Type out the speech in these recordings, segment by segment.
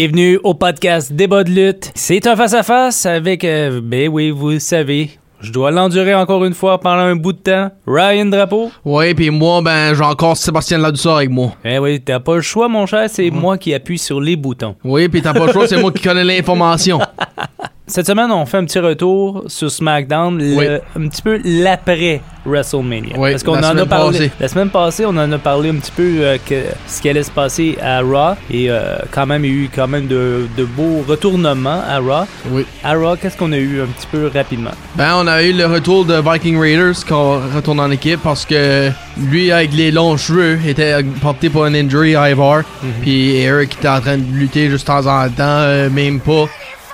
Bienvenue au podcast Débat de lutte. C'est un face-à-face avec, euh, ben oui, vous le savez, je dois l'endurer encore une fois pendant un bout de temps. Ryan Drapeau. Ouais, puis moi, ben, j'ai encore Sébastien Ladouceur avec moi. Eh oui, t'as pas le choix, mon cher, c'est moi qui appuie sur les boutons. Oui, puis t'as pas le choix, c'est moi qui connais l'information. Cette semaine, on fait un petit retour sur SmackDown, le- Oui. un petit peu l'après WrestleMania. Oui, Parce qu'on en a parlé. passée. La semaine passée, on en a parlé un petit peu euh, que ce qui allait se passer à Raw. Et euh, quand même, il y a eu quand même de, de beaux retournements à Raw. Oui. À Raw, qu'est-ce qu'on a eu un petit peu rapidement? Ben, on a eu le retour de Viking Raiders qu'on retourne en équipe parce que lui, avec les longs cheveux, était porté pour un injury à Ivar. Puis Eric était en train de lutter juste de temps en temps, euh, même pas.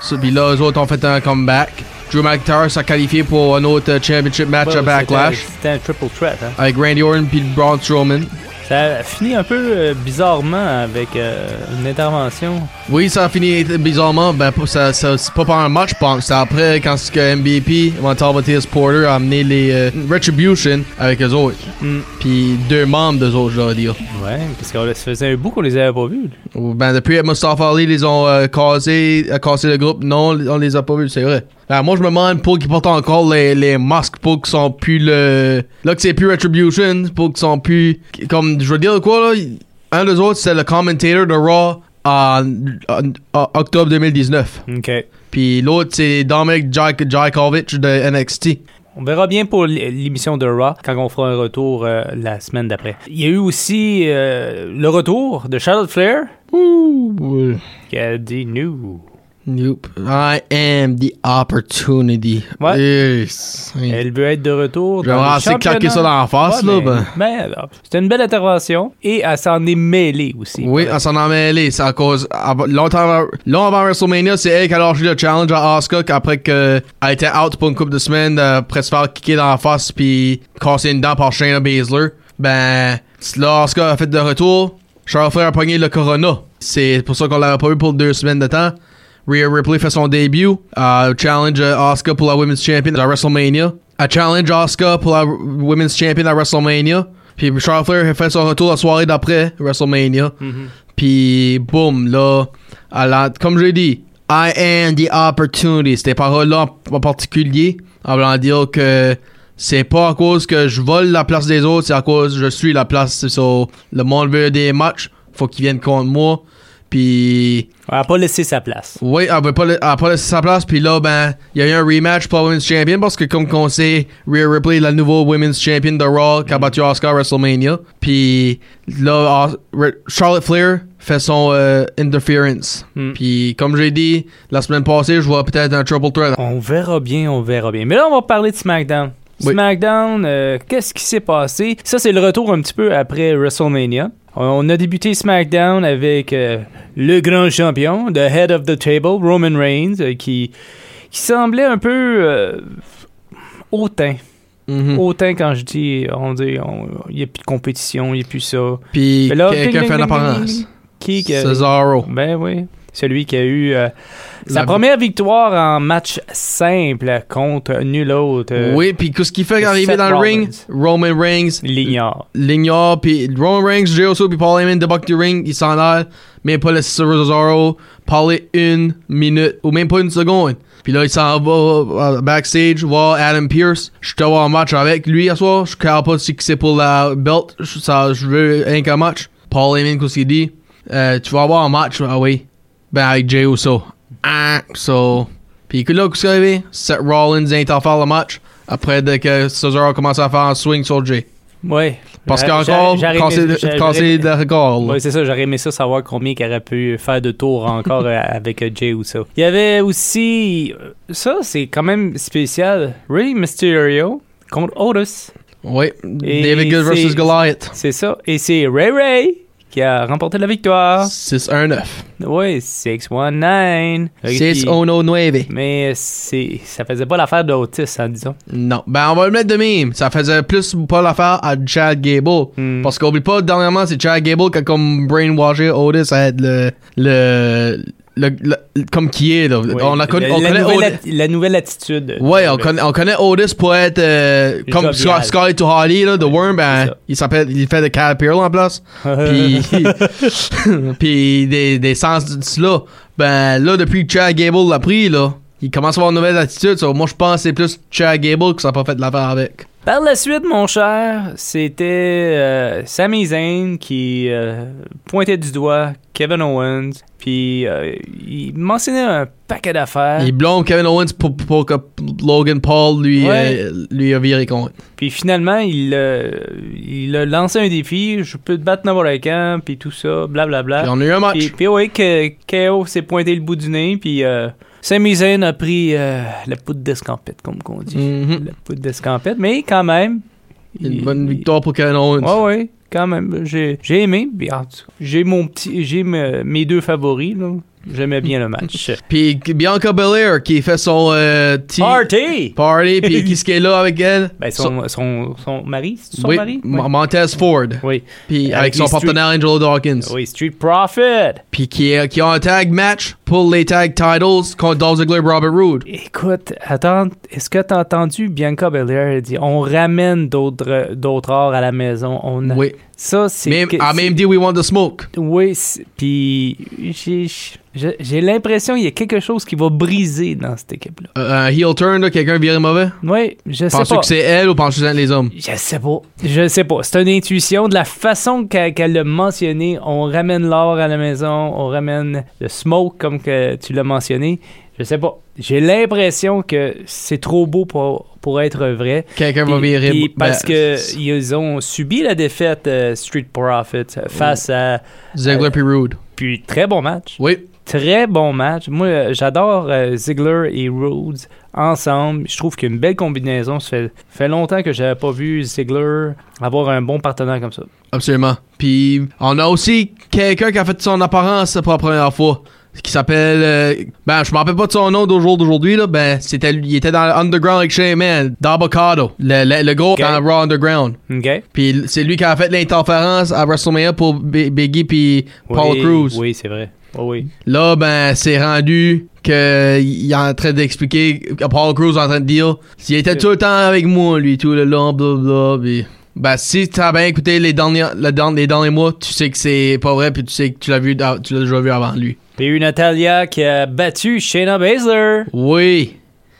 Ça, Puis là, eux autres ont fait un comeback. Drew McIntyre s'est qualifié pour un autre euh, championship match à Backlash c'était- C'était un triple threat. Hein? avec Randy Orton puis Braun Strowman. Ça a fini un peu euh, bizarrement avec euh, une intervention. Oui, ça a fini bizarrement. Ben, ça, ça- c'est pas pendant un match, je pense. C'est après quand ce que MVP, Montal Matthias Porter, a amené les euh, Retribution avec eux autres. Mm. Puis deux membres d'eux autres, je dois dire. Ouais, parce que ça faisait un bout qu'on les avait pas vus. Ben, depuis que Mustafa Ali les ont euh, cassé, a cassé le groupe, non, on les a pas vus, c'est vrai. Ben, moi, je me demande pour qu'ils portent encore les, les masques, pour qu'ils sont plus le. Là que c'est plus Retribution, pour qu'ils sont plus. Comme, je veux dire quoi, là, un des autres, c'est le commentator de Raw en, en- en octobre 2019. OK. Puis l'autre, c'est Dominic Jak- Jakovic de NXT. On verra bien pour l'émission de Raw quand on fera un retour euh, la semaine d'après. Il y a eu aussi euh, le retour de Charlotte Flair Ouh. qui a dit nous. Nope. I am the opportunity. Ouais. Yes. Elle veut être de retour. dans le assez claquer ça dans la face, Ouais, là. Ben. ben, alors, C'était une belle intervention et elle s'en est mêlée aussi. Oui, on s'en a mêlé. C'est à cause. Longtemps avant, long avant WrestleMania, c'est elle qui a lâché le challenge à Asuka qu'après qu'elle était out pour une couple de semaines, euh, après se faire kicker dans la face puis casser une dent par Shayna Baszler. Ben, là, Asuka a fait de retour. Charles Flair a pogné le Corona. C'est pour ça qu'on l'avait pas eu pour deux semaines de temps. Rhea Ripley fait son début. Euh, challenge Asuka pour la Women's Champion à WrestleMania. Elle challenge Asuka pour la Women's Champion à WrestleMania. Puis Charles Flair fait son retour la soirée d'après WrestleMania. Puis boum, là, comme j'ai dit, I am the opportunity. Ces paroles-là en, en particulier, en voulant dire que c'est pas à cause que je vole la place des autres, c'est à cause que je suis la place. So, le monde veut des matchs, faut qu'ils viennent contre moi. Puis Elle n'a pas laissé sa place. oui, elle veut pas, la- laissé sa place. Puis là, ben, il y a eu un rematch pour la Women's Champion parce que, comme qu'on sait, Rhea Ripley est la nouvelle Women's Champion de Raw qui a battu Oscar à WrestleMania. Puis là, Charlotte Flair fait son euh, interference. Mm. Puis comme j'ai dit, la semaine passée, je vois peut-être un triple threat. On verra bien, on verra bien. Mais là, on va parler de SmackDown. Oui. SmackDown, euh, qu'est-ce qui s'est passé? Ça, c'est le retour un petit peu après WrestleMania. On a débuté SmackDown avec euh, le grand champion, the head of the table, Roman Reigns, euh, qui, qui semblait un peu euh, hautain. Mhm. Hautain, quand je dis, on dit, il n'y a plus de compétition, il n'y a plus ça. Puis quelqu'un fait ding, une ding, ding, apparence. ding. Qui qui a- Cesaro. Ben oui. Celui qui a eu euh, sa La- première victoire en match simple contre nul autre. euh, Oui, puis qu'est-ce qu'il fait arriver dans le ring? Roman Reigns L'ignore. l'ignore, puis Roman Reigns, Jey puis Paul Heyman débarquent du ring, ils s'en allent, mais pas laisser Cesaro parler une minute, ou même pas une seconde. Puis là, il s'en va backstage, voir Adam Pierce. Je te vois en match avec lui à soir. Je ne pas si c'est pour la belt. Ça, je veux un qu'un match. Paul Heyman, qu'est-ce qu'il dit? Euh, tu vas avoir un match, ah oui. Ben, avec Jey Uso. Ah, so. Puis que là, qu'est-ce qui est arrivé? Seth Rollins est en faire le match. Après dès que Cesaro a commencé à faire un swing sur Jey. Ouais. Parce qu'encore, c'est de record. Ouais, c'est ça, j'aurais aimé ça savoir combien qu'il aurait pu faire de tours encore euh, avec euh, Jay Uso. Il y avait aussi, euh, ça c'est quand même spécial, Rey Mysterio contre Otis. Oui, Et David Good versus Goliath. C'est ça. Et c'est Ray Ray qui a remporté la victoire. 6-1-9. Oui, 6-1-9. 6-1-9. Mais c'est, ça faisait pas l'affaire d'Otis, hein, disons. Non. Ben, on va le mettre de même. Ça faisait plus pas l'affaire à Chad Gable. Hmm. Parce qu'oublie pas, dernièrement, c'est Chad Gable qui a comme brainwashé Otis à être le. le. Le, le- comme qui est, là. Oui. On, a connu, la, on la connaît nouvelle, la nouvelle attitude. Ouais, on connaît, on connaît Otis pour être euh, comme. Scar- Scarlett O'Reilly, là, The Worm, ben, il s'appelle, il fait de Caterpillar en place. Puis, puis des, des sens de là. Ben, là, depuis que Chad Gable l'a pris, là, il commence à avoir une nouvelle attitude. So, moi, je pense que c'est plus Chad Gable que ça n'a pas fait de l'affaire avec. Par la suite, mon cher, c'était euh, Sami Zayn qui euh, pointait du doigt Kevin Owens, puis euh, il mentionnait un paquet d'affaires. Il blâme Kevin Owens pour, pour que Logan Paul lui, Ouais. euh, lui a viré contre. Puis finalement, il, il a lancé un défi, je peux te battre n'importe quand, puis tout ça, blablabla. Puis on a eu un match. Puis, puis ouais, que KO s'est pointé le bout du nez, puis Zayn a pris euh, la poudre d'escampette, comme qu'on dit. Mhm. La poudre d'escampette, mais quand même... Une il- bonne victoire pour Owens. Ouais, ouais, quand même. J'ai, j'ai aimé. J'ai mon petit, j'ai me- mes deux favoris. Là. J'aimais bien le match. Puis Bianca Belair qui fait son euh, Party! party. Puis qui ce qui est là avec elle? Ben, son, son, son mari, son oui, mari? M- Oui. Montez Ford. Oui. Puis Avec avec, son street- partenaire Angelo Dawkins. Oui, Street Profit. Puis qui, qui a un tag match pour les tag titles contre Dolph Ziggler et Robert Roode. Écoute, attends, est-ce que t'as entendu Bianca Belair dire on ramène d'autres, d'autres arts à la maison? On a- Oui. Ça, c'est. Même, que- a c'est- même dit we want the smoke. Oui, puis j'ai, l'impression qu'il y a quelque chose qui va briser dans cette équipe-là. Euh, un heel turn, là, quelqu'un viré mauvais? Oui, je sais Penses-tu pas. que c'est elle ou penses-tu que c'est les hommes? Je sais pas. Je sais pas. C'est une intuition. De la façon qu'elle qu'elle l'a mentionné, on ramène l'or à la maison, on ramène le smoke, comme que tu l'as mentionné. Je sais pas. J'ai l'impression que c'est trop beau pour, pour être vrai. Quelqu'un va virer. puis parce ben, que ils ont subi la défaite euh, Street Profits euh, face à. Ziggler puis Roode. Puis très bon match. Oui. Très bon match. Moi, euh, j'adore euh, Ziggler et Rhodes ensemble. Je trouve qu'il y a une belle combinaison. Ça fait, fait longtemps que j'avais pas vu Ziggler avoir un bon partenaire comme ça. Absolument. Puis on a aussi quelqu'un qui a fait son apparence pour la première fois. Qui s'appelle. euh, ben, je me rappelle pas de son nom d'aujourd'hui là. Ben, c'était. Il était dans l'Underground avec Shane Man. D'Avocado. Le, le, le gros Ok. dans le Raw Underground. OK? Puis c'est lui qui a fait l'interférence à WrestleMania pour B- Biggie puis Paul Cruz. Oui, c'est vrai. Oh, oui. Là, ben, c'est rendu que il est en train d'expliquer que Paul Cruz est en train de dire il était tout le temps avec moi, lui, tout le long, blablabla. Puis, ben, si t'as bien écouté les derniers, les derniers mois, tu sais que c'est pas vrai, puis tu sais que tu l'as vu, tu l'as déjà vu avant lui. Il y a eu Natalia qui a battu Shayna Baszler. Oui.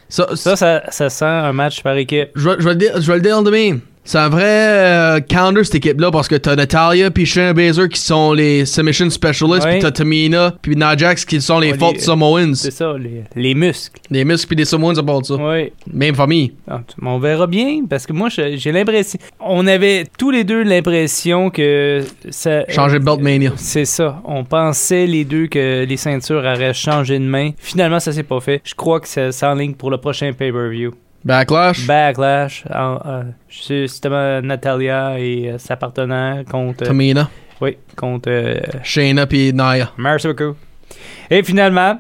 Ça, Ça, ça, ça sent un match par équipe. je vais, je vais le dire, je vais le dire de même. C'est un vrai euh, counter cette équipe-là parce que t'as Natalia puis Shayna Baszler qui sont les submission specialists Ouais. puis t'as Tamina puis Najax qui sont les Ouais, les- Samoans. C'est ça, les, les muscles. Les muscles puis des Samoans à part de ça. Oui. Même famille. Ah, On verra bien, parce que moi, j'ai l'impression... On avait tous les deux l'impression que... Ça, Changer de belt mania. C'est ça. On pensait les deux que les ceintures auraient changé de main. Finalement, ça s'est pas fait. Je crois que ça s'enligne pour le prochain pay-per-view. Backlash? Backlash. euh, justement Natalia et euh, sa partenaire contre... euh, Tamina? oui, contre euh, Shayna puis Naya. Merci beaucoup. Et finalement,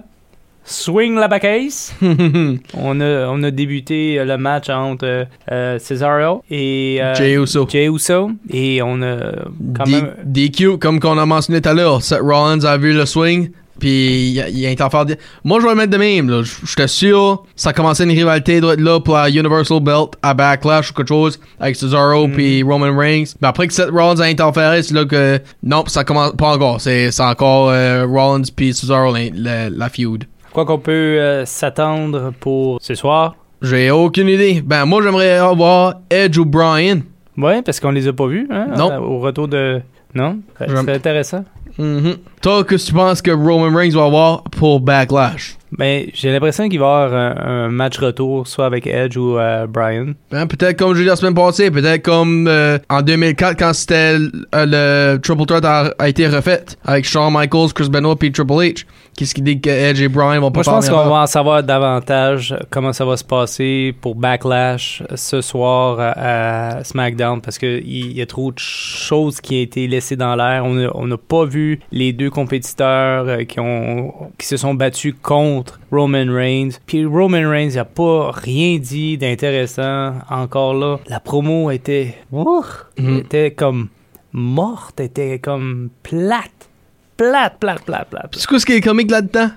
swing la backcase. on, a, on a débuté le match entre Cesaro et Jey Uso. Jey Uso. Et on a quand D- même... DQ, comme qu'on a mentionné tout à l'heure, Seth Rollins a vu le swing, puis il a, il a interféré. Moi, je vais le mettre de même. là. J- J'étais sûr ça commençait une rivalité doit être là pour la Universal Belt à Backlash ou quelque chose avec Cesaro Mm. puis Roman Reigns. Mais après que Seth Rollins a interféré, c'est là que non, ça commence pas encore. C'est encore euh, Rollins puis Cesaro la, la, la feud. Quoi qu'on peut euh, s'attendre pour ce soir? J'ai aucune idée. Ben moi, j'aimerais avoir Edge ou Bryan. Ouais, parce qu'on les a pas vus, hein, Non. Au retour de... Non? C'est intéressant. Mhm. Toi, qu'est-ce que tu penses que Roman Reigns va avoir pour Backlash? Ben, j'ai l'impression qu'il va y avoir un, un match retour, soit avec Edge ou euh, Brian. Hein, peut-être comme j'ai dit la semaine passée, peut-être comme euh, en 2004 quand c'était euh, le Triple Threat a, a été refait avec Shawn Michaels, Chris Benoit puis Triple H. Qu'est-ce qui dit que Edge et Brian vont pas Moi, je pense qu'on va en savoir davantage comment ça va se passer pour Backlash ce soir à, SmackDown parce qu'il y a trop de choses qui ont été laissées dans l'air. On n'a pas vu les deux compétiteurs euh, qui, ont, qui se sont battus contre Roman Reigns. Puis Roman Reigns n'a pas rien dit d'intéressant encore là. La promo était, ouh, Mhm. était comme morte, était comme plate. Plate, plate, plate, plate. C'est quoi ce qui est comique là-dedans?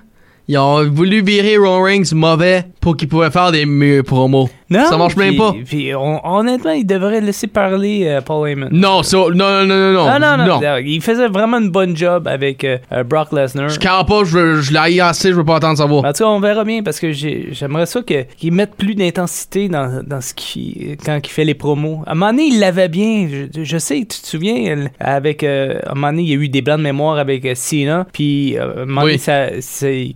Ils ont voulu virer Roman Reigns mauvais pour qu'il pouvait faire des mieux promos. Non, ça marche même pas. Puis on- honnêtement, il devrait laisser parler euh, Paul Heyman. Non, non, non, non, non, non. Ah, non, non, non. Il faisait vraiment une bonne job avec euh, euh, Brock Lesnar. Je carre pas, je, veux- je l'ai assez, je veux pas attendre ça va. En tout cas, on verra bien parce que j'ai- j'aimerais ça que- qu'il mette plus d'intensité dans, dans ce qui quand il fait les promos. À un moment donné, il l'avait bien. Je, je sais, tu te souviens, avec euh, à un moment donné, il y a eu des blancs de mémoire avec Cena. Puis euh, à un moment donné, Oui. ça-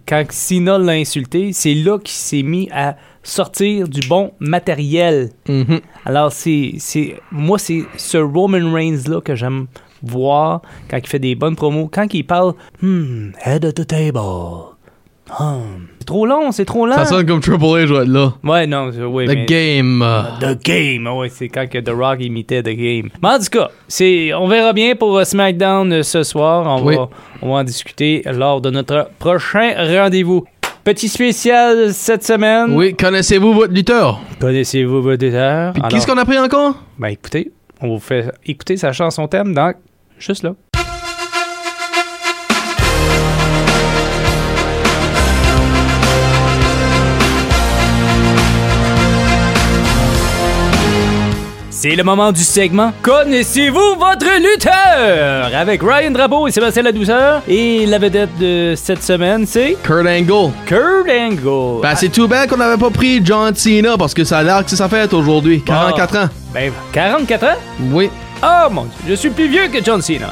quand Cena l'a insulté, c'est là qu'il s'est mis à sortir du bon matériel. Mhm. Alors, c'est, c'est, moi, c'est ce Roman Reigns-là que j'aime voir quand il fait des bonnes promos. Quand il parle, hmm, head of the table. Hmm. C'est trop long, c'est trop lent. Ça sonne comme Triple H être là. Ouais, non, c'est- oui, The mais- game. The Game, ouais, c'est quand que The Rock imitait The Game. Mais en tout cas, c'est, on verra bien pour euh, SmackDown euh, ce soir. On, Oui. va, on va en discuter lors de notre prochain rendez-vous. Petit spécial cette semaine. Oui, connaissez-vous votre lutteur? Connaissez-vous votre auteur? Puis qu'est-ce qu'on a pris encore? Ben écoutez, on vous fait écouter sa chanson thème dans juste là. C'est le moment du segment Connaissez-vous votre lutteur avec Ryan Drapeau et Sébastien Ladouceur et la vedette de cette semaine c'est Kurt Angle. Kurt Angle. Ben, c'est tout bad qu'on n'avait pas pris John Cena parce que ça a l'air que c'est sa fête aujourd'hui. 44 ans. Ben 44 ans? Oui. Oh mon dieu, je suis plus vieux que John Cena.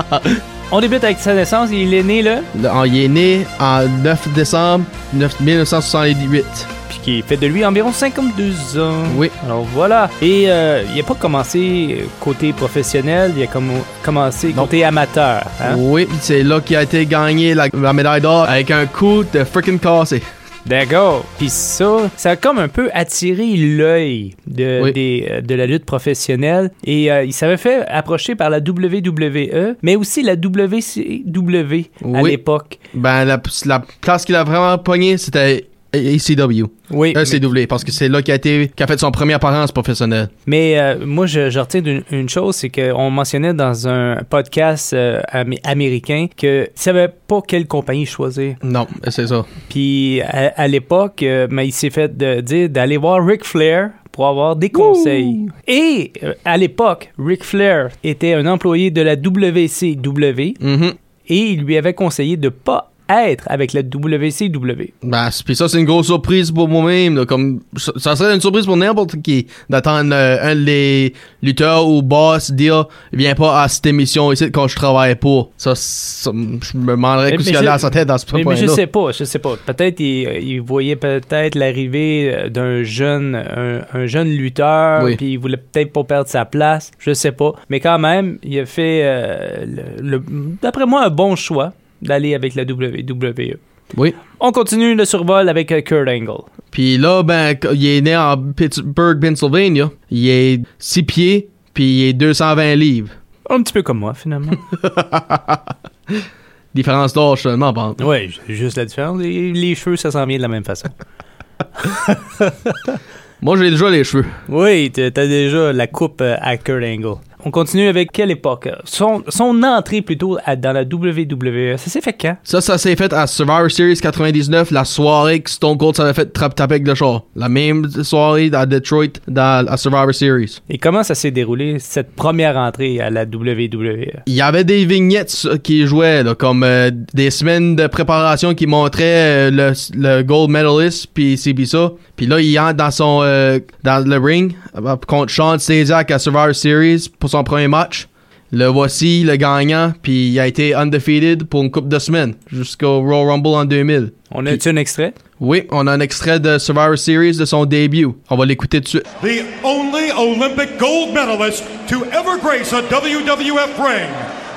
On débute avec sa naissance, il est né là, Le- ah, il est né en 9 décembre 9 1978. puis qui fait de lui environ 52 ans. Oui. Alors voilà. Et euh, il n'a pas commencé côté professionnel, il a comme- commencé Non. côté amateur. hein? Oui, c'est là qu'il a été gagné la, la médaille d'or avec un coup de freaking cassé. D'accord. Puis ça, ça a comme un peu attiré l'œil de, Oui. des, euh, de la lutte professionnelle. Et euh, il s'avait fait approcher par la WWE, mais aussi la WCW à l'époque. Ben, la, la place qu'il a vraiment pogné, c'était ACW. Oui. mais- ECW, parce que c'est là qu'il a, été, a fait son première apparence professionnelle. Mais euh, moi, je, je retiens d'une- une chose, c'est qu'on mentionnait dans un podcast euh, amé- américain que ne savait pas quelle compagnie choisir. Non, c'est ça. Puis à, à l'époque, euh, ben, il s'est fait de- dire d'aller voir Ric Flair pour avoir des conseils. Et euh, à l'époque, Ric Flair était un employé de la WCW Mhm. et il lui avait conseillé de pas être avec la WCW. Ben, c- puis ça, c'est une grosse surprise pour moi-même. Comme, ça, serait une surprise pour n'importe qui d'attendre euh, un des lutteurs ou boss dire Viens pas à cette émission ici quand je travaille pour. Ça, ça- je me demanderais qu'est-ce qu'il y a dans sa tête dans ce Mais, mais point-là. je sais pas, je sais pas. Peut-être il, il voyait peut-être l'arrivée euh, d'un jeune, un, un jeune lutteur, Oui. puis il voulait peut-être pas perdre sa place. Je sais pas. Mais quand même, il a fait, euh, le- le- d'après moi, un bon choix d'aller avec la WWE. Oui. On continue le survol avec euh, Kurt Angle. Puis là, ben, il est né en Pittsburgh, Pennsylvania. Il est 6 pieds, puis il est 220 livres. Un petit peu comme moi, finalement. Différence d'âge seulement, par oui, juste la différence. Les, les cheveux, ça s'en vient de la même façon. Moi, j'ai déjà les cheveux. Oui, t'as t'as déjà la coupe euh, à Kurt Angle. On continue avec quelle époque? Son, son entrée plutôt à- dans la WWE, ça s'est fait quand? Ça, ça s'est fait à Survivor Series 99, la soirée que Stone Cold s'avait fait trap taper avec le char. La même soirée à Detroit, dans, à Survivor Series. Et comment ça s'est déroulé, cette première entrée à la WWE? Il y avait des vignettes qui jouaient, là, comme euh, des semaines de préparation qui montraient euh, le, le gold medalist, puis c'est puis ça. Puis là, il entre dans son euh, dans le ring contre Sean Stasiak à Survivor Series pour son premier match. Le voici, le gagnant, puis il a été undefeated pour une coupe de semaines jusqu'au Royal Rumble en 2000. On a-tu un extrait? Oui, on a un extrait de Survivor Series de son début. On va l'écouter tout de suite. the only Olympic gold medalist to ever grace a WWF ring,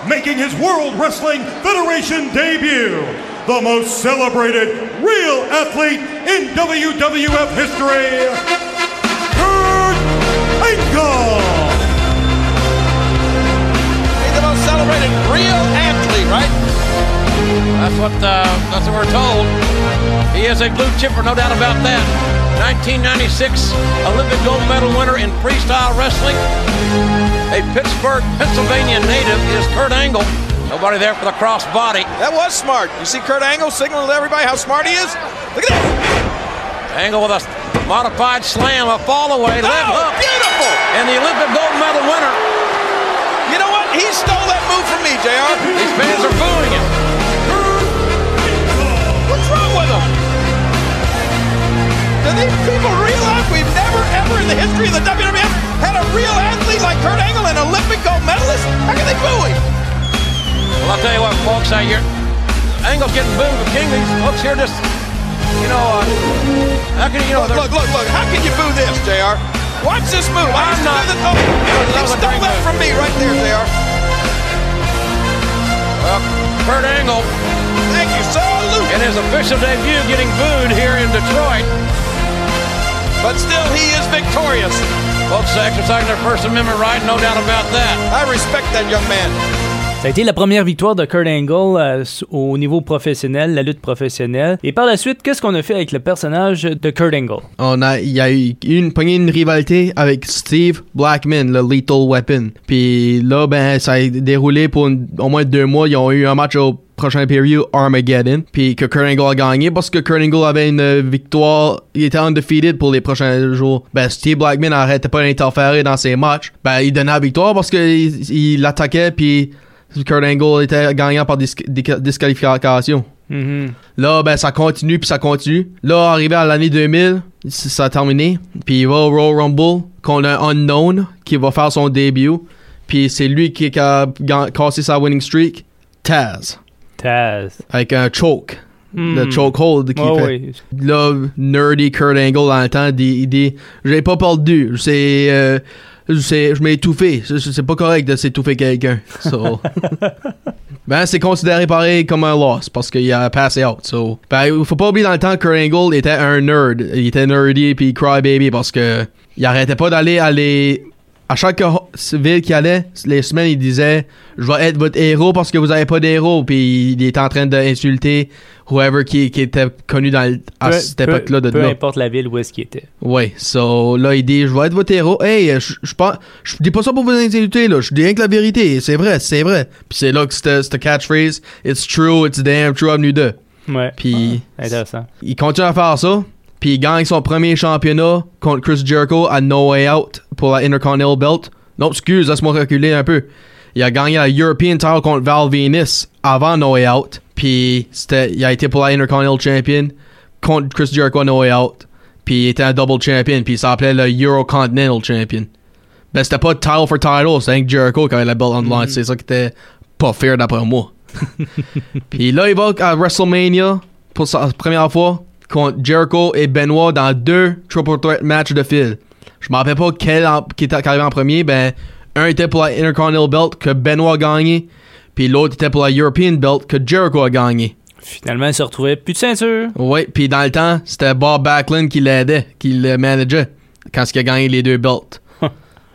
making his World Wrestling Federation debut, the most celebrated real athlete in WWF history, Kurt Angle. The most celebrated real athlete, right? That's what uh, that's what we're told. He is a blue chipper, no doubt about that. 1996 Olympic gold medal winner in freestyle wrestling. A Pittsburgh, Pennsylvania native is Kurt Angle. Nobody there for the cross body. That was smart. You see Kurt Angle signaling to everybody how smart he is? Look at that! Angle with a modified slam, a fall away, left Oh, hook, beautiful! and the Olympic gold medal winner. You know what? He stole that move from me, JR. These fans are booing him. What's wrong with him? Do these people realize we've never, ever in the history of the WWF had a real athlete like Kurt Angle, an Olympic gold medalist? How can they boo him? Well, I'll tell you what, folks, out here, Angle's getting booed, but King, these folks here just, you know, uh, how can you, you know, Look, look, look, look. How can you boo this, JR? Watch this move. I I'm used to not- do this. Oh, he stole that move. from me right there, JR. well, Kurt Angle Thank you. Salute. in his official debut getting booed here in Detroit. But still, he is victorious. Folks are exercising their First Amendment right, no doubt about that. I respect that young man. Ça a été la première victoire de Kurt Angle euh, au niveau professionnel, la lutte professionnelle. Et par la suite, qu'est-ce qu'on a fait avec le personnage de Kurt Angle? On a, il y a eu une, une rivalité avec Steve Blackman, le Lethal Weapon. Puis là, ben, ça a déroulé pour au moins deux mois. Ils ont eu un match au prochain pay-per-view Armageddon. Puis que Kurt Angle a gagné parce que Kurt Angle avait une victoire. Il était undefeated pour les prochains jours. Ben, Steve Blackman arrêtait pas d'interférer dans ses matchs. Ben, il donnait la victoire parce qu'il il l'attaquait puis Kurt Angle était gagnant par dis- dis- disqualification. Mhm. Là, ben, ça continue, puis ça continue. Là, arrivé à l'année 2000, c- ça a terminé. Puis il va au Royal Rumble, qu'on a un Unknown, qui va faire son début. Puis c'est lui qui a cassé sa winning streak, Taz. Taz. Avec un choke. Le Hmm. chokehold qui fait. ouais. Là, nerdy Kurt Angle dans le temps, dit, il dit J'ai pas perdu, c'est. Euh, c'est- je m'ai étouffé. C'est- pas correct de s'étouffer quelqu'un. So. ben, c'est considéré pareil comme un loss parce qu'il a passé out. So. Ben, il faut pas oublier dans le temps que Angle était un nerd. Il était nerdy puis crybaby parce que il arrêtait pas d'aller aller. À chaque ville qu'il allait, les semaines, il disait Je vais être votre héros parce que vous avez pas d'héros. Puis il était en train d'insulter whoever qui, qui était connu dans, le- à Peu- cette peu- époque-là de Peu là. importe la ville où est-ce qu'il était. Ouais, so là il dit je vais être votre héros. Hey, je je dis pas ça pour vous insulter là, je dis rien que la vérité, c'est vrai, c'est vrai. Puis c'est là que c'était c'était catchphrase, it's true, it's damn true avenue 2. Ouais. Puis Intéressant. il continue à faire ça, puis il gagne son premier championnat contre Chris Jericho à No Way Out pour la Intercontinental Belt. Non, excuse, laisse-moi reculer un peu. Il a gagné la European title contre Val Venus avant No Way Out. Puis il a été pour la Intercontinental Champion contre Chris Jericho à No Way Out. Puis il était un double champion. Puis il s'appelait le Eurocontinental Champion. Ben c'était pas title for title, c'était Jericho qui avait la belt on the line. C'est ça qui était pas fair d'après moi. Puis là, il va à WrestleMania pour sa première fois contre Jericho et Benoit dans deux Triple Threat matchs de fil. Je me rappelle pas quel en- qui était arrivé en premier. Ben, un était pour la Intercontinental Belt que Benoit a gagné. Puis l'autre était pour la European Belt que Jericho a gagné. Finalement, il se retrouvait plus de ceinture. Ouais, puis dans le temps, c'était Bob Backlund qui l'aidait, qui le manageait quand il a gagné les deux belts.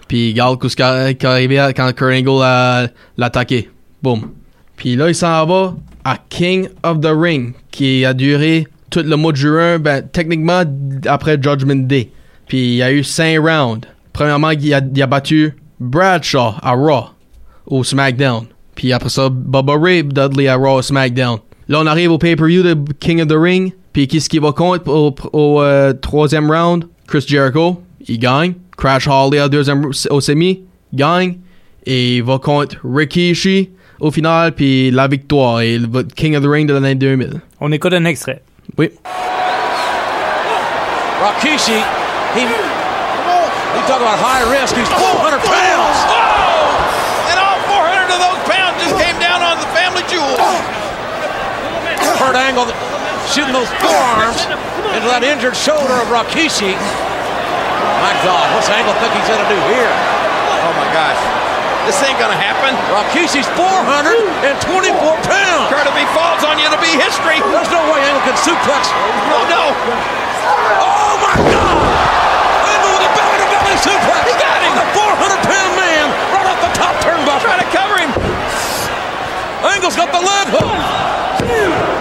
puis regarde ce qui est arrivé quand Kurt Angle l'a attaqué. Boom. Puis là, il s'en va à King of the Ring, qui a duré tout le mois de juin, ben, techniquement après Judgment Day. Puis il y a eu cinq rounds. Premièrement, il a, a battu Bradshaw à Raw au SmackDown. Puis après ça, Bubba Ray Dudley à Raw au SmackDown. Là, on arrive au pay-per-view de King of the Ring. Puis qu'est-ce qui va contre au, euh, troisième round? Chris Jericho, il gagne. Crash Holly au deuxième au semi, gagne. Et il va contre Rikishi au final, puis la victoire. Et le King of the Ring de l'année 2000. On écoute un extrait. Oui. Rakishi, he, he talk about high risk. He's 400 pounds. Oh! And all 400 of those pounds just came down on the family jewels. Kurt Angle shooting those forearms into that injured shoulder of Rakishi. My God, what's Angle think he's going to do here? Oh, my gosh. This ain't gonna happen. Rakishi's 424 pounds. Kurt, if he falls on you, it'll be history. There's no way Angle can suplex. Oh no. Oh my God! Angle with a belly to belly suplex. He got him. On a 400 pound man right off the top turnbuckle. Try to cover him. Angle's got the leg hook. He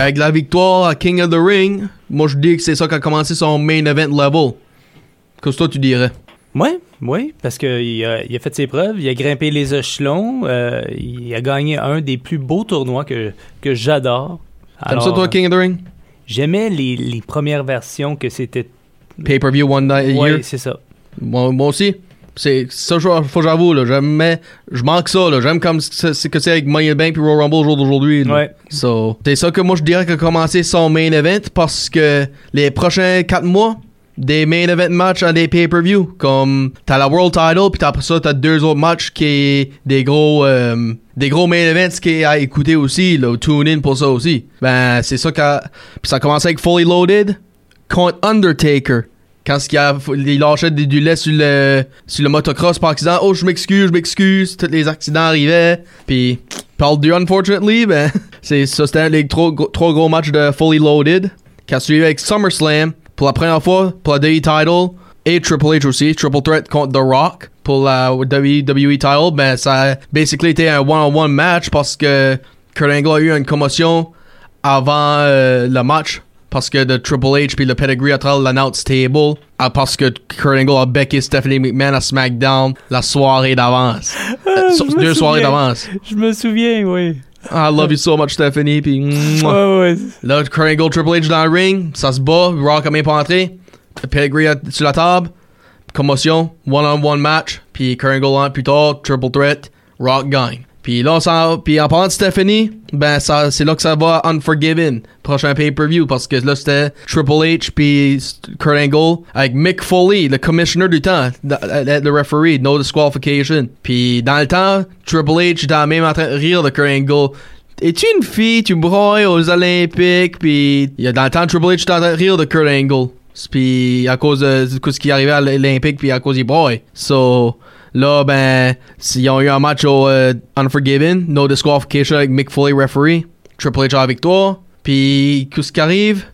avec la victoire à King of the Ring, moi je dis que c'est ça qui a commencé son main event level. Qu'est-ce que toi tu dirais? Oui, oui, parce qu'il a, il a fait ses preuves, il a grimpé les échelons, euh, il a gagné un des plus beaux tournois que, que j'adore. T'aimes ça toi, King of the Ring? J'aimais les, les premières versions que c'était. Pay-per-view one night a Oui, year? c'est ça. Moi, moi aussi. C'est ça, je- faut que j'avoue, là. J'aime, je manque ça, là. J'aime comme c'est que c'est avec Money in the Bank puis Royal Rumble au jour d'aujourd'hui. là. Ouais. So, c'est ça que moi je dirais qu'a commencé son main event parce que les prochains 4 mois, des main event matchs à des pay-per-view. Comme t'as la World Title puis après ça t'as deux autres matchs qui est des gros euh, des gros main events qui est à écouter aussi, là. Tune in pour ça aussi. Ben c'est ça qu'a puis ça a commencé avec Fully Loaded contre Undertaker. Quand il, a, lâchait du, lait sur le, sur le motocross par accident. Oh, je m'excuse, je m'excuse. Tous les accidents arrivaient. Puis, parle du unfortunately, ben, c'est ça, c'était les trois, gros- matchs de Fully Loaded. Qui a suivi avec SummerSlam pour la première fois pour la WWE title. Et Triple H aussi, Triple Threat contre The Rock pour la WWE title. Ben, ça a basically été un one-on-one match parce que Kurt Angle a eu une commotion avant euh, le match parce que de Triple H puis le pedigree à travers l'announce table ah, parce que Kurt Angle a becké Stephanie McMahon à SmackDown la soirée d'avance Euh, so- je me deux soirées d'avance Je me souviens, oui. I love you so much Stephanie puis. Ouais, ouais. là Kurt Angle Triple H dans le ring ça se bat Rock a même pas entré le pedigree à- sur la table commotion one on one match puis Kurt Angle plus tard Triple Threat Rock gagne puis là on s'en puis en parlant de Stephanie ben ça c'est là que ça va Unforgiven prochain pay-per-view parce que là c'était Triple H puis Kurt Angle avec Mick Foley le commissioner du temps le, le- referee no disqualification. Puis dans le temps Triple H était même en train de rire de Kurt Angle. Es-tu une fille, tu broyes aux Olympiques, puis dans le temps Triple H était en train de rire de Kurt Angle, puis à cause de, ce qui arrivait à l'Olympique, puis à cause du broye. So là ben ils ont eu un match au euh, Unforgiven, no disqualification avec Mick Foley referee, Triple H a la victoire, puis qu'est-ce qui arrive?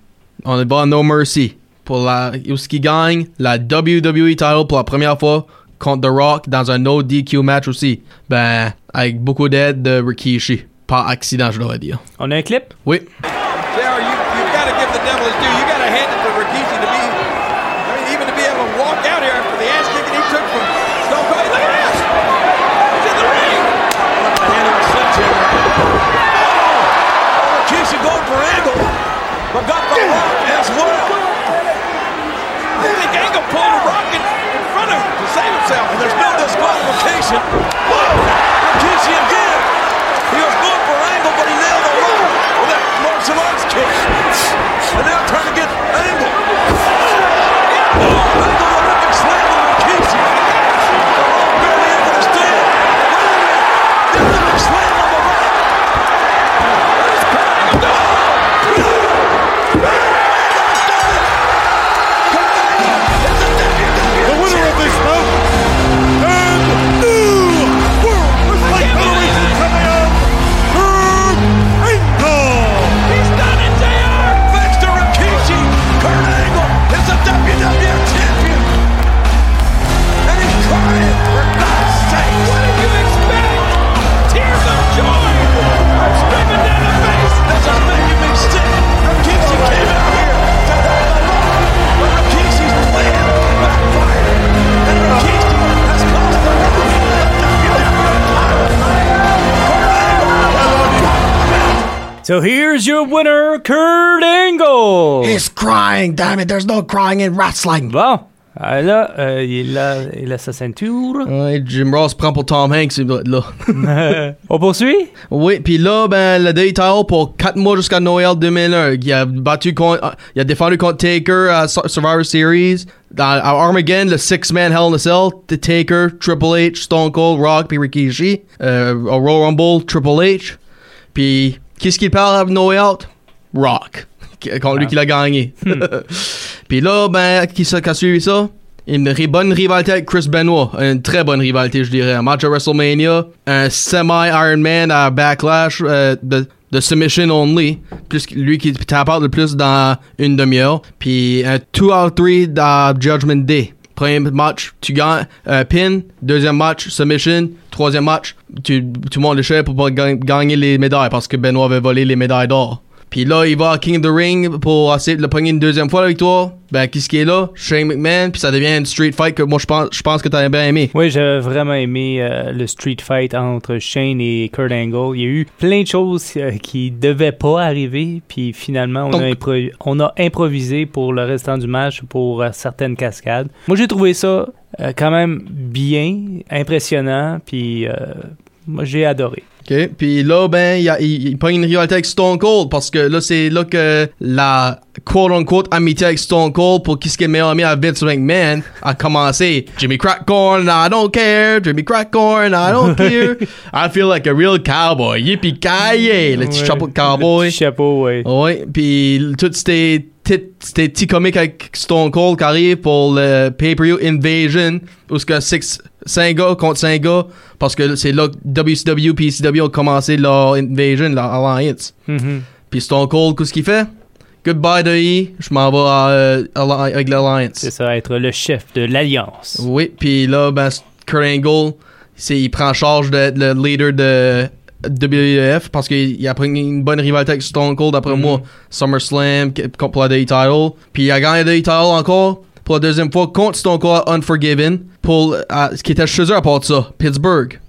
On va à No Mercy pour la ce qui gagne la WWE title pour la première fois contre The Rock dans un no DQ match aussi. Ben avec beaucoup d'aide de Rikishi. Par accident, je devrais dire. On a un clip? Oui. So here's your winner, Kurt Angle. He's crying, damn it, there's no crying in wrestling. Bon, euh, là, euh, il, a, il a sa ceinture. Ouais, Jim Ross prend pour Tom Hanks, il doit être là. On poursuit? oui, puis là, ben, le day title pour 4 mois jusqu'à Noël 2001. Il a battu contre, euh, il a défendu contre Taker à Sur- Survivor Series. Dans, à Armageddon, le six-man Hell in a Cell, The Taker, Triple H, Stone Cold, Rock, puis Rikishi. Euh, au Royal Rumble, Triple H. Puis, qu'est-ce qu'il parle à Noël? Rock. Contre lui qui l'a gagné. Puis là, ben, qui qui a suivi ça? Une bonne rivalité avec Chris Benoit. Une très bonne rivalité, je dirais. Un match à WrestleMania. Un semi-Iron Man à Backlash euh, de, de submission only. Plus lui qui tape out le plus dans une demi-heure. Puis un 2 out 3 dans Judgment Day. Premier match, tu gagnes euh, pin. Deuxième match, submission. Troisième match, tu, tu montes l'échelle pour gagner les médailles parce que Benoit avait volé les médailles d'or. Puis là, il va à King of the Ring pour essayer de le pogner une deuxième fois la victoire. Ben, qui ce qui est là? Shane McMahon. Puis ça devient une street fight que moi, je pense, je pense que t'as bien aimé. Oui, j'avais vraiment aimé euh, le street fight entre Shane et Kurt Angle. Il y a eu plein de choses euh, qui devaient pas arriver, puis finalement, on, a, Donc- impro- on a improvisé pour le restant du match pour euh, certaines cascades. Moi, j'ai trouvé ça euh, quand même bien, impressionnant, puis moi, j'ai adoré. OK. Puis là, ben, il, il, il pogne une rivalité avec Stone Cold parce que là, c'est là que la quote-unquote amitié avec Stone Cold pour qui ce qui est meilleur ami à Vince McMahon a commencé. Jimmy Crackcorn, I don't care. Jimmy Crackcorn, I don't care. I feel like a real cowboy. Yippee ki Le petit Ouais. chapeau de cowboy. Le petit chapeau, ouais. Ouais, puis tout c'était c'était petit comique avec Stone Cold qui arrive pour le pay-per-view Invasion où ce que 5 gars contre 5 gars parce que c'est là que WCW et ECW ont commencé leur Invasion, leur Alliance. Mhm. Puis Stone Cold, qu'est-ce qu'il fait? Goodbye de E, je m'en vais à, euh, avec l'Alliance. C'est ça, être le chef de l'Alliance. Oui, puis là, ben, Kurt Angle, il prend charge d'être le leader de WWF parce qu'il il a pris une bonne rivalité avec Stone Cold après Mhm. moi. SummerSlam pour la Day title. Puis il a gagné la Day title encore pour la deuxième fois contre Stone Cold Unforgiven pour ce qui était chez eux à part de ça, Pittsburgh.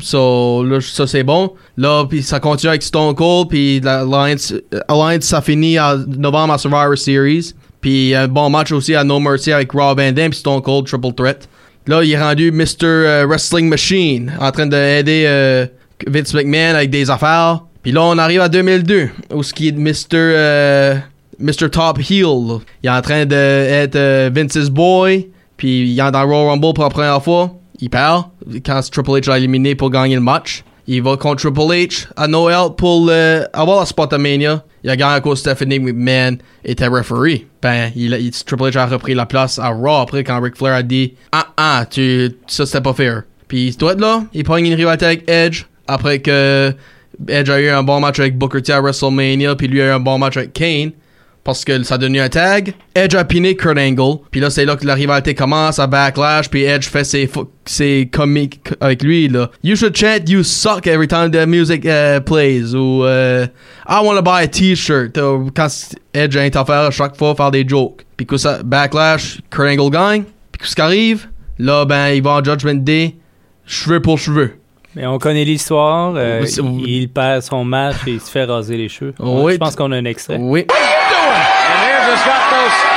So, là, ça c'est bon. Là, puis ça continue avec Stone Cold, puis l'Alliance, Alliance, ça finit en novembre à Survivor Series. Puis un bon match aussi à No Mercy avec Rob Van Dam puis Stone Cold Triple Threat. Là, il est rendu Mr. euh, Wrestling Machine, en train d'aider euh, Vince McMahon avec des affaires. Puis là, on arrive à 2002, où ce qui est Mr. euh, Mr. Top Heel. Il est en train d'être euh, Vince's boy, puis il est dans Royal Rumble pour la première fois. Il perd quand Triple H l'a éliminé pour gagner le match. Il va contre Triple H à Noël pour avoir la spot à Mania. Il a gagné à cause Stephanie McMahon était referee. Ben, Triple H a repris la place à Raw après quand Ric Flair a dit Ah ah, tu, ça c'était pas fair. Puis il doit être là, il prend une rivalité avec Edge après que Edge a eu un bon match avec Booker T à WrestleMania, puis lui a eu un bon match avec Kane. Parce que ça a devenu un tag. Edge a piné Kurt Angle. Puis là, c'est là que la rivalité commence à Backlash. Puis Edge fait ses, ses comiques avec lui. You should chant You suck every time the music uh, plays. Ou euh, I want to buy a t-shirt. Quand Edge a interféré à chaque fois faire des jokes. Puis que ça, Backlash, Kurt Angle gagne. Puis que ce qui arrive, là, ben, il va en Judgment Day, cheveux pour cheveux. Mais on connaît l'histoire. euh, Oui, c'est- il perd son match et il se fait raser les cheveux. Oui. Je pense qu'on a un extrait. Oui. And there's just got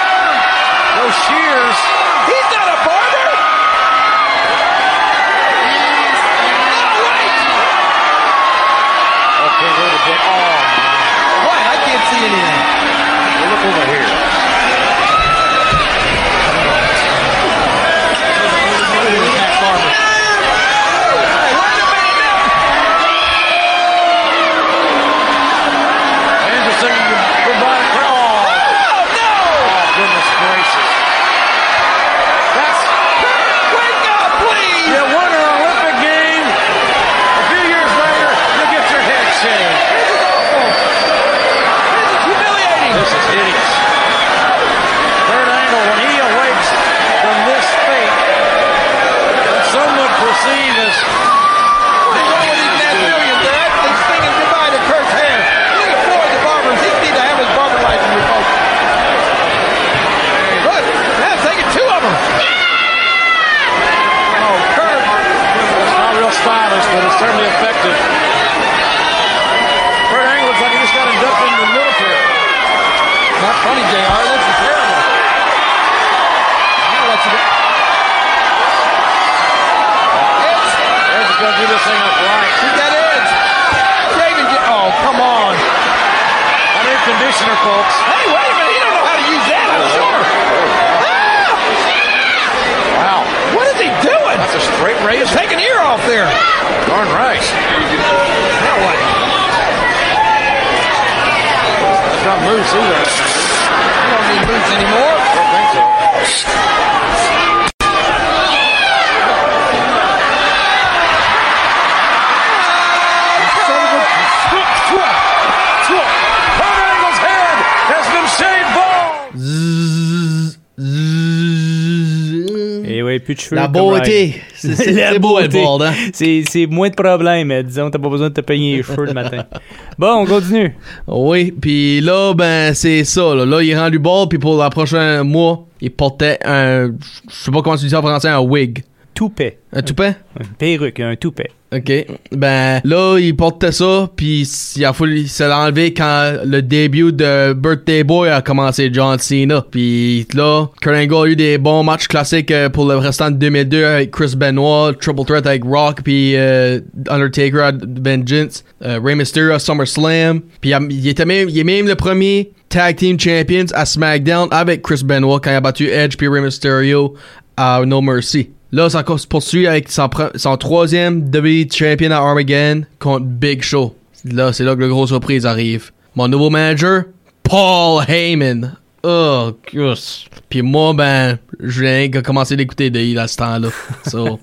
plus de cheveux. La beauté. C'est beau être bald, hein? C'est moins de problème, disons, t'as pas besoin de te peigner les cheveux le matin. Bon, on continue. Oui, puis là, ben, c'est ça. Là. là, il est rendu bald, puis pour le prochain mois, il portait un. Je sais pas comment tu dis ça en français, un wig. Toupet. Un toupet? Une perruque, un toupet. Ok. Ben, là, il portait ça, puis il a fallu se l'enlever quand le début de Birthday Boy a commencé, John Cena. Puis là, Kurt Angle a eu des bons matchs classiques euh, pour le restant de 2002 avec Chris Benoit, Triple Threat avec Rock, puis euh, Undertaker à Vengeance, euh, Rey Mysterio à SummerSlam. Puis il a- il était même, il est même le premier Tag Team Champions à SmackDown avec Chris Benoit quand il a battu Edge puis Rey Mysterio à No Mercy. Là, ça se poursuit avec son, troisième WWE Champion à Armageddon contre Big Show. Là, c'est là que le gros surprise arrive. Mon nouveau manager, Paul Heyman. Oh, gosh. Puis moi, ben, je viens de commencer d'écouter de il à ce temps-là. So,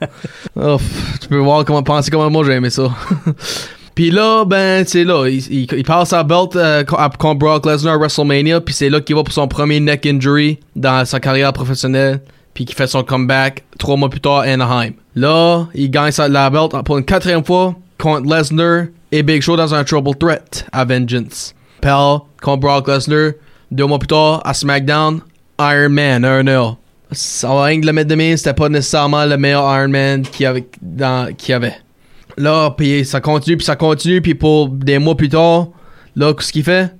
oh, tu peux voir comment penser comment moi j'ai aimé ça. Puis là, ben, c'est là, il, il, il passe sa belt euh, co- à- contre Brock Lesnar à WrestleMania, puis c'est là qu'il va pour son premier neck injury dans sa carrière professionnelle, puis qu'il fait son comeback trois mois plus tard à Anaheim. Là, il gagne sa, la belt pour une quatrième fois contre Lesnar et Big Show dans un Trouble Threat à Vengeance. Pell contre Brock Lesnar, deux mois plus tard à SmackDown, Iron Man, 1-0. Ça va rien que le mettre de main, c'était pas nécessairement le meilleur Iron Man qu'il y avait. Avait. Là, puis ça continue, puis ça continue, puis pour des mois plus tard, là, qu'est-ce qu'il fait?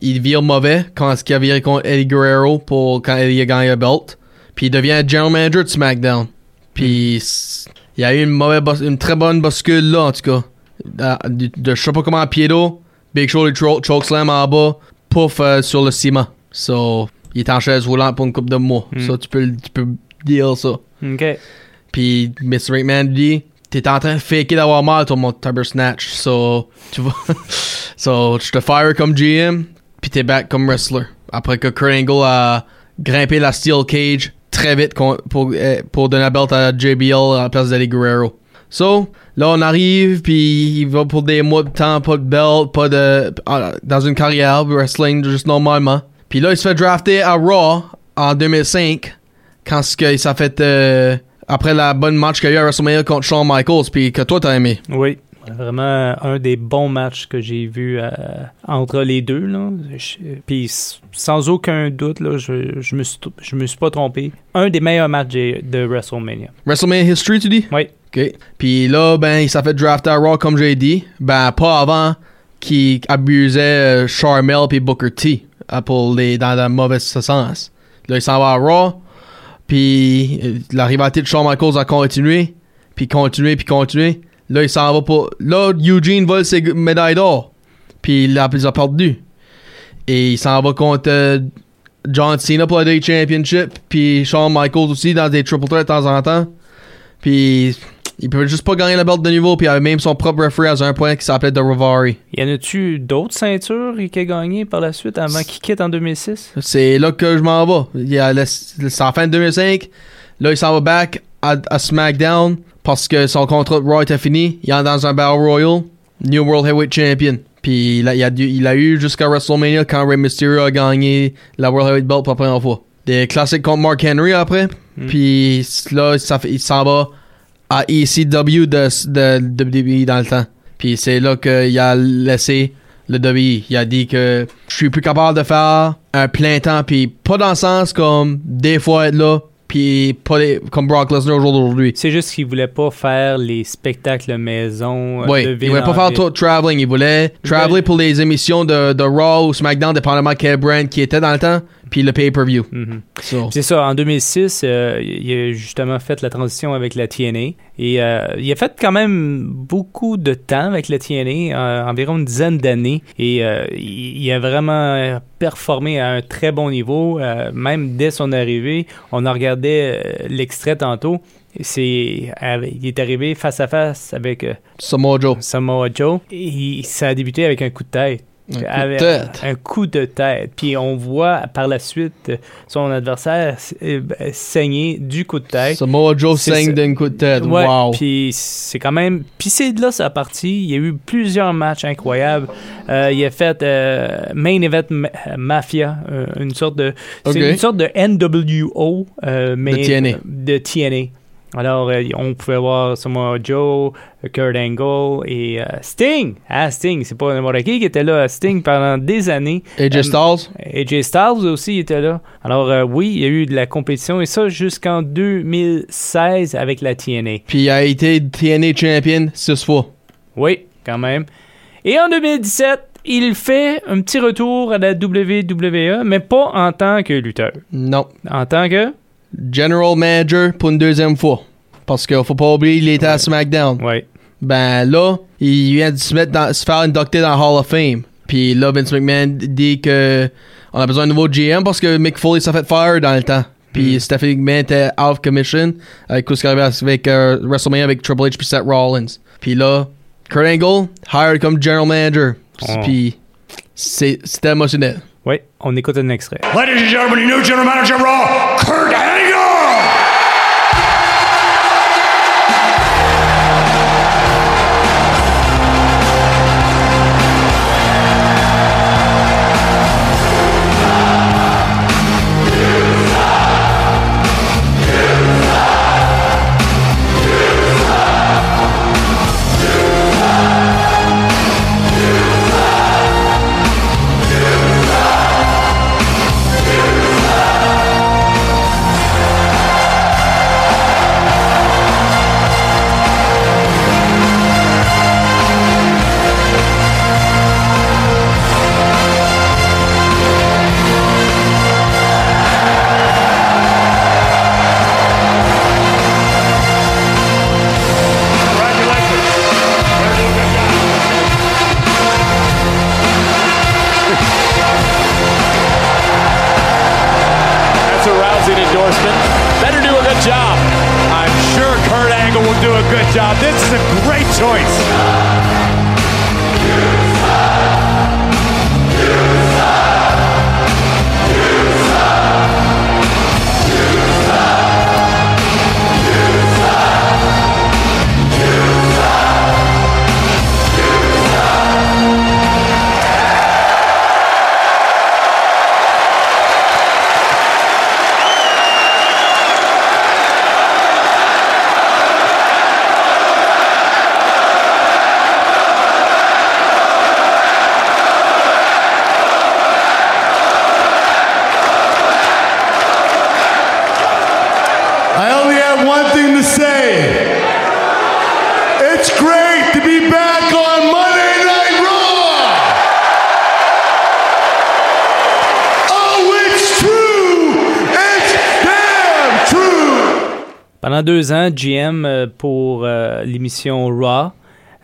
Il vire mauvais quand qu'il a viré contre Eddie Guerrero pour quand Eddie a gagné le belt. Puis il devient general manager de SmackDown. Puis il y a eu une mauvaise, une très bonne bascule là, en tout cas. De, je sais pas comment à pied d'eau, Big Show le chokeslam en bas, pouf euh, sur le ciment. So, il est en chaise roulante pour une couple de mois. Mm. Ça, tu peux, tu peux dire ça. OK. Puis Mr. McMahon dit T'es en train de faker d'avoir mal ton mon Tiber Snatch. So, tu vas. so, je te fire comme GM, puis t'es back comme wrestler. Après que Kurt Angle a grimpé la Steel Cage très vite pour, euh, pour donner la belt à JBL à la place d'Eddie Guerrero. So, là, on arrive, puis il va pour des mois de temps, pas de belt, pas de. ah, dans une carrière, wrestling juste normalement. Puis là, il se fait drafter à Raw en 2005, quand que ça fait. euh, après la bonne match qu'il y a eu à WrestleMania contre Shawn Michaels, puis que toi t'as aimé. Oui. Vraiment un des bons matchs que j'ai vu euh, entre les deux. Là. Je- Puis sans aucun doute, là, je, je, me suis, je me suis pas trompé. Un des meilleurs matchs de WrestleMania. WrestleMania History, tu dis? Oui. OK. Puis là, ben, il s'est fait drafter à Raw, comme j'ai dit. Ben, pas avant qu'il abusait euh, Charmel puis Booker T euh, pour les, dans le mauvais sens. Là, il s'en va à Raw. Puis euh, la rivalité de Shawn Michaels a continué. Puis continué, puis continué. Là, il s'en va pour... Là, Eugene vole ses médailles d'or. Puis il a, il a perdu. Et il s'en va contre euh, John Cena pour la Day Championship. Puis Shawn Michaels aussi dans des triple threats de temps en temps. Puis il peut juste pas gagner la belt de niveau. Puis il avait même son propre referee à un point qui s'appelait The Rivari. Y en a-tu d'autres ceintures qu'il a gagné par la suite avant qu'il quitte en 2006? C'est là que je m'en vais. C'est en fin de 2005. Là, il s'en va back à, à SmackDown parce que son contrat de Raw était fini. Il est dans un Battle Royal. New World Heavyweight Champion. Puis il a, il a, dû- il a eu jusqu'à WrestleMania quand Rey Mysterio a gagné la World Heavyweight Belt pour la première fois. Des classiques contre Mark Henry après. Puis là, ça il s'en va à ECW de, de, de WWE dans le temps. Puis c'est là qu'il a laissé le WWE. Il a dit que je suis plus capable de faire un plein temps, puis pas dans le sens comme des fois être là, puis pas les- comme Brock Lesnar au jour d'aujourd'hui. C'est juste qu'il voulait pas faire les spectacles maison. euh, Oui, de il voulait pas faire ville. trop de traveling. Il voulait traveler pour les émissions de, de Raw ou SmackDown, dépendamment quel brand qui était dans le temps. Puis le pay-per-view. Mhm. So, C'est ça, en 2006, euh, il a justement fait la transition avec la TNA. Et euh, il a fait quand même beaucoup de temps avec la TNA, euh, environ une dizaine d'années. Et il, a vraiment performé à un très bon niveau, même dès son arrivée. On a regardé euh, l'extrait tantôt. C'est, il est arrivé face à face avec Samoa Joe. Samoa Joe. Et ça a débuté avec un coup de tête. Un coup de Avec- tête. un coup de tête. Puis on voit par la suite son adversaire euh, euh, saigner du coup de tête. Samoa Joe C'est saigne d'un coup de tête. Ouais, wow. Puis c'est quand même. Puis c'est de là sa partie. Il y a eu plusieurs matchs incroyables. Euh, il a fait euh, Main Event Ma- Mafia, euh, une sorte de. C'est une sorte de NWO, euh, mais De TNA. de TNA. Alors, euh, on pouvait voir Samoa Joe, Kurt Angle et euh, Sting. Ah, Sting, c'est pas n'importe qui qui était là. Sting pendant des années. AJ Euh, Styles. AJ Styles aussi était là. Alors, euh, oui, il y a eu de la compétition et ça jusqu'en 2016 avec la TNA. Puis il a été TNA champion six fois. Oui, quand même. Et en 2017, il fait un petit retour à la WWE, mais pas en tant que lutteur. Non. En tant que. General Manager pour une deuxième fois. Parce qu'il faut pas oublier, il était à SmackDown. Ben là, il vient de se, mettre dans- se faire inducter dans Hall of Fame. Puis là, Vince McMahon dit que on a besoin d'un nouveau GM parce que Mick Foley s'est fait fire dans le temps. Puis Stephanie McMahon était out of commission avec tout ce avait avec euh, WrestleMania avec Triple H puis Seth Rollins. Puis là, Kurt Angle, hired comme General Manager. Oh. Puis c'est- c'était émotionnel. Oui, on écoute un extrait. Ladies and gentlemen, new general manager Raw, Kurt Angle! Better do a good job. I'm sure Kurt Angle will do a good job. This is a great choice. Pendant deux ans, GM euh, pour euh, l'émission Raw.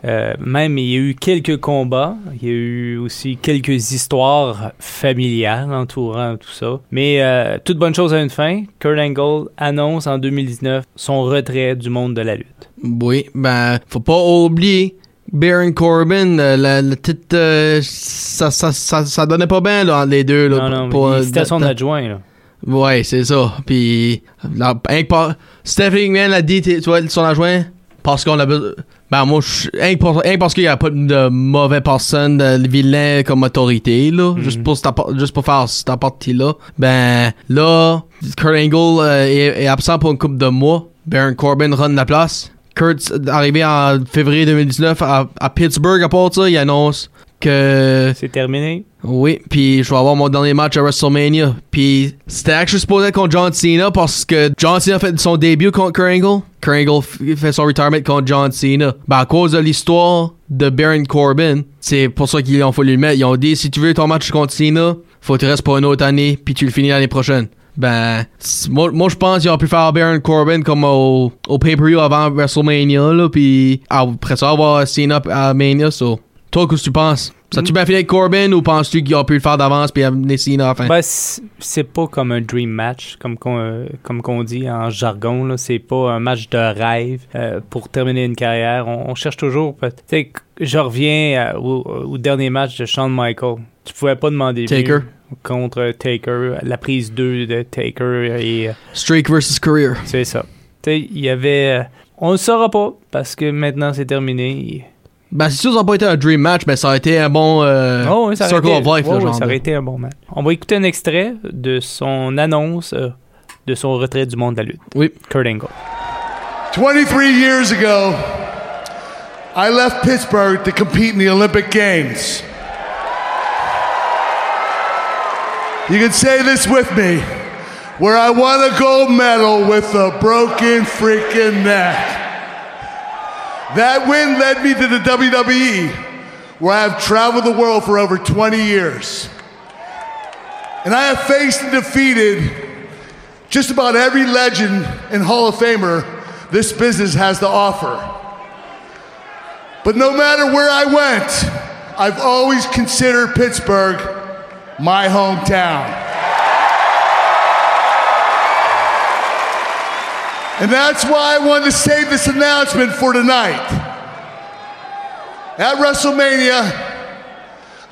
Euh, même il y a eu quelques combats, il y a eu aussi quelques histoires familiales entourant tout ça. Mais euh, toute bonne chose a une fin. Kurt Angle annonce en 2019 son retrait du monde de la lutte. Oui, ben, faut pas oublier Baron Corbin, euh, la, la petite, euh, ça, ça, ça, ça donnait pas bien là, entre les deux. Là, non, non, pour- mais c'était son adjoint. Là. Ouais, c'est ça. Puis, la- rien que par- Stephanie McMahon a dit, tu vois, son adjoint, parce qu'on a besoin. Ben, moi, je- rien que, parce qu'il n'y a pas de mauvais personne, de vilain comme autorité, là, juste, pour juste pour faire cette partie-là. Ben, là, Kurt Angle euh, est, est absent pour une couple de mois. Baron Corbin run la place. Kurt, arrivé en février 2019 à, à Pittsburgh, à part ça, il annonce que C'est terminé? Oui, puis je vais avoir mon dernier match à WrestleMania. Puis c'était actually supposé être contre John Cena parce que John Cena fait son début contre Angle f- fait son retirement contre John Cena. Ben à cause de l'histoire de Baron Corbin, c'est pour ça qu'ils ont fallu le mettre. Ils ont dit si tu veux ton match contre Cena, faut que tu restes pour une autre année, puis tu le finis l'année prochaine. Ben, moi je pense qu'ils ont pu faire Baron Corbin comme au, au pay-per-view avant WrestleMania, là, puis après ça, avoir Cena à Mania, so. Toi, qu'est-ce que tu penses? Ça tu bien fini avec Corbin ou penses-tu qu'ils ont pu le faire d'avance puis amener Cena à la fin? Ben, c'est pas comme un dream match, comme qu'on euh, comme qu'on dit en jargon. C'est pas un match de rêve euh, pour terminer une carrière. On, on cherche toujours. peut- Tu sais, je reviens euh, au, au dernier match de Shawn Michael. Tu pouvais pas demander Taker. contre Taker, la prise 2 de Taker et Streak versus career. c'est ça. Tu sais, il y avait. on le saura pas parce que maintenant c'est terminé. Ben, c'est sûr que ça n'a pas été un dream match, mais ça a été un bon euh, Oh, oui, ça aurait Circle été- of Life, ouais, là, genre. ça aurait été un bon match. On va écouter un extrait de son annonce euh, de son retrait du monde de la lutte. Oui. Kurt Angle. 23 years ago, I left Pittsburgh to compete in the Olympic Games. You can say this with me where I won a gold medal with a broken freaking neck. That win led me to the WWE, where I have traveled the world for over 20 years. And I have faced and defeated just about every legend and Hall of Famer this business has to offer. But no matter where I went, I've always considered Pittsburgh my hometown. And that's why I wanted to save this announcement for tonight. At WrestleMania,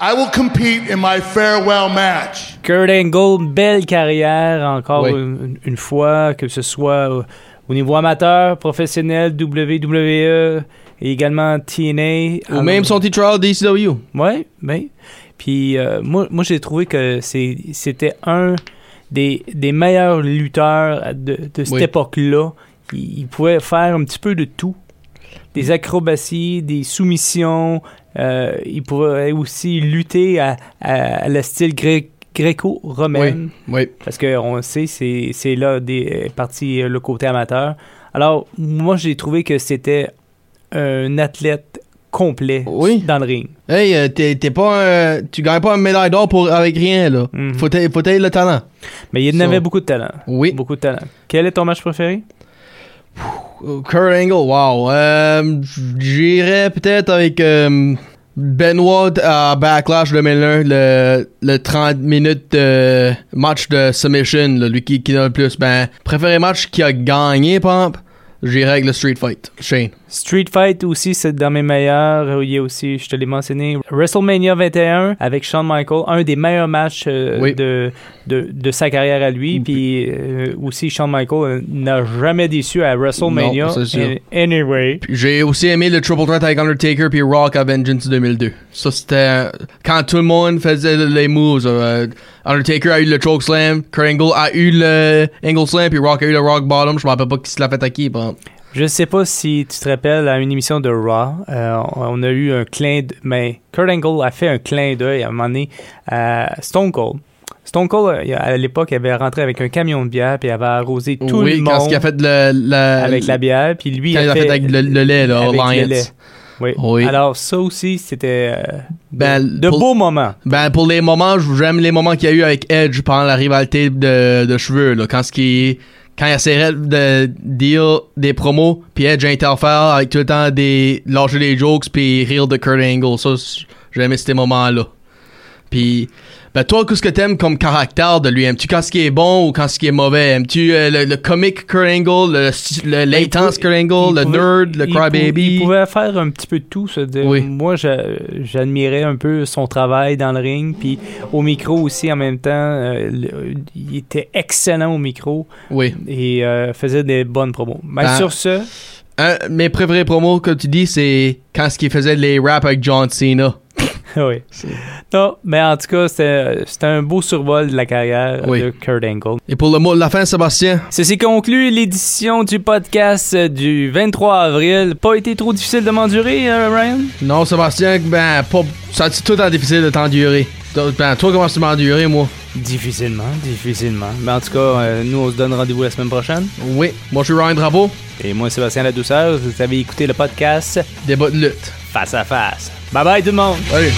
I will compete in my farewell match. Kurt Angle, belle carrière encore Oui. une, une fois, que ce soit au, au niveau amateur, professionnel, WWE et également TNA. Ou même son titre DCW. Ouais, ben. Puis euh, moi, moi j'ai trouvé que c'était un des, des meilleurs lutteurs de, de cette Oui. époque-là. Il, il pouvait faire un petit peu de tout. Des acrobaties, des soumissions. euh, il pouvait aussi lutter à, à, à la style gré- gréco-romaine. Oui. Parce qu'on sait, c'est là des parties, euh, le côté amateur. Alors, moi, j'ai trouvé que c'était un athlète complet Oui. dans le ring. Hey, euh, t'es t'es pas un- tu gagnes pas une médaille d'or pour avec rien là. Faut t'aies faut t'aies le talent. Mais il So- avait beaucoup de talent. Oui. Beaucoup de talent. Quel est ton match préféré? Kurt Angle, wow. Euh, J'irais peut-être avec euh, Benoit à Backlash 2001, le, le 30 minutes de match de submission, là, lui qui, qui donne le plus. Ben, préféré match qui a gagné, Pump, j'irais avec le Street Fight. Shane. Street Fight aussi, c'est dans mes meilleurs. Il y a aussi, je te l'ai mentionné, WrestleMania 21 avec Shawn Michaels, un des meilleurs matchs euh, Oui. de, de, de sa carrière à lui. Puis euh, aussi, Shawn Michaels euh, n'a jamais déçu à WrestleMania. Non. And- Anyway. J'ai aussi aimé le Triple Threat avec Undertaker puis Rock à Vengeance 2002. Ça, c'était euh, quand tout le monde faisait les moves. euh, Undertaker a eu le Choke Slam, Kurt Angle a eu le Angle Slam puis Rock a eu le Rock Bottom. Je me rappelle pas qui se l'a fait à qui. par exemple. Je sais pas si tu te rappelles à une émission de Raw, euh, on a eu un clin d'œil, mais Kurt Angle a fait un clin d'œil à un moment donné à Stone Cold. Stone Cold, euh, à l'époque, il avait rentré avec un camion de bière, puis il avait arrosé tout oui, le quand monde il a fait le, le- avec la bière, puis lui, quand il a fait avec le, le lait, là, avec le lait. Oui. Oui. Alors, ça aussi, c'était euh, Ben, de pour- beaux moments. Ben, pour les moments, j'aime les moments qu'il y a eu avec Edge pendant la rivalité de, de cheveux, là, quand ce qui quand il essaierait de dire des promos, puis Edge interfère avec tout le temps des lâcher des jokes puis rire de Kurt Angle, ça c- j'ai aimé ces moments-là. Puis ben toi, qu'est-ce que t'aimes comme caractère de lui? Aimes-tu quand ce qui est bon ou quand ce qui est mauvais? Aimes-tu euh, le, le comique Kurt Angle, le, l'intense Kurt Angle, Ben, le nerd, le crybaby? Il pouvait faire un petit peu de tout. Oui. Moi, j'a- j'admirais un peu son travail dans le ring, puis au micro aussi en même temps. euh, le- il était excellent au micro Oui. et euh, faisait des bonnes promos. Mais Ben, sur ce, Un- mes préférés promos, comme tu dis, c'est quand ce qu'il faisait les raps avec John Cena. oui. Non, mais en tout cas, c'était un beau survol de la carrière Oui. de Kurt Angle. Et pour le mot de la fin, Sébastien? Ceci conclut l'édition du podcast du 23 avril. Pas été trop difficile de m'endurer, euh, Ryan? Non, Sébastien, ben, pas, ça c'est tout le temps difficile de t'endurer. Ben, toi, comment tu m'endurer, moi? Difficilement, difficilement. Mais en tout cas, euh, nous, on se donne rendez-vous la semaine prochaine. Oui, moi, je suis Ryan Drapeau, Et moi, Sébastien La Douceur, vous avez écouté le podcast débat de lutte. Face à Face. Bye bye tout le! Allez.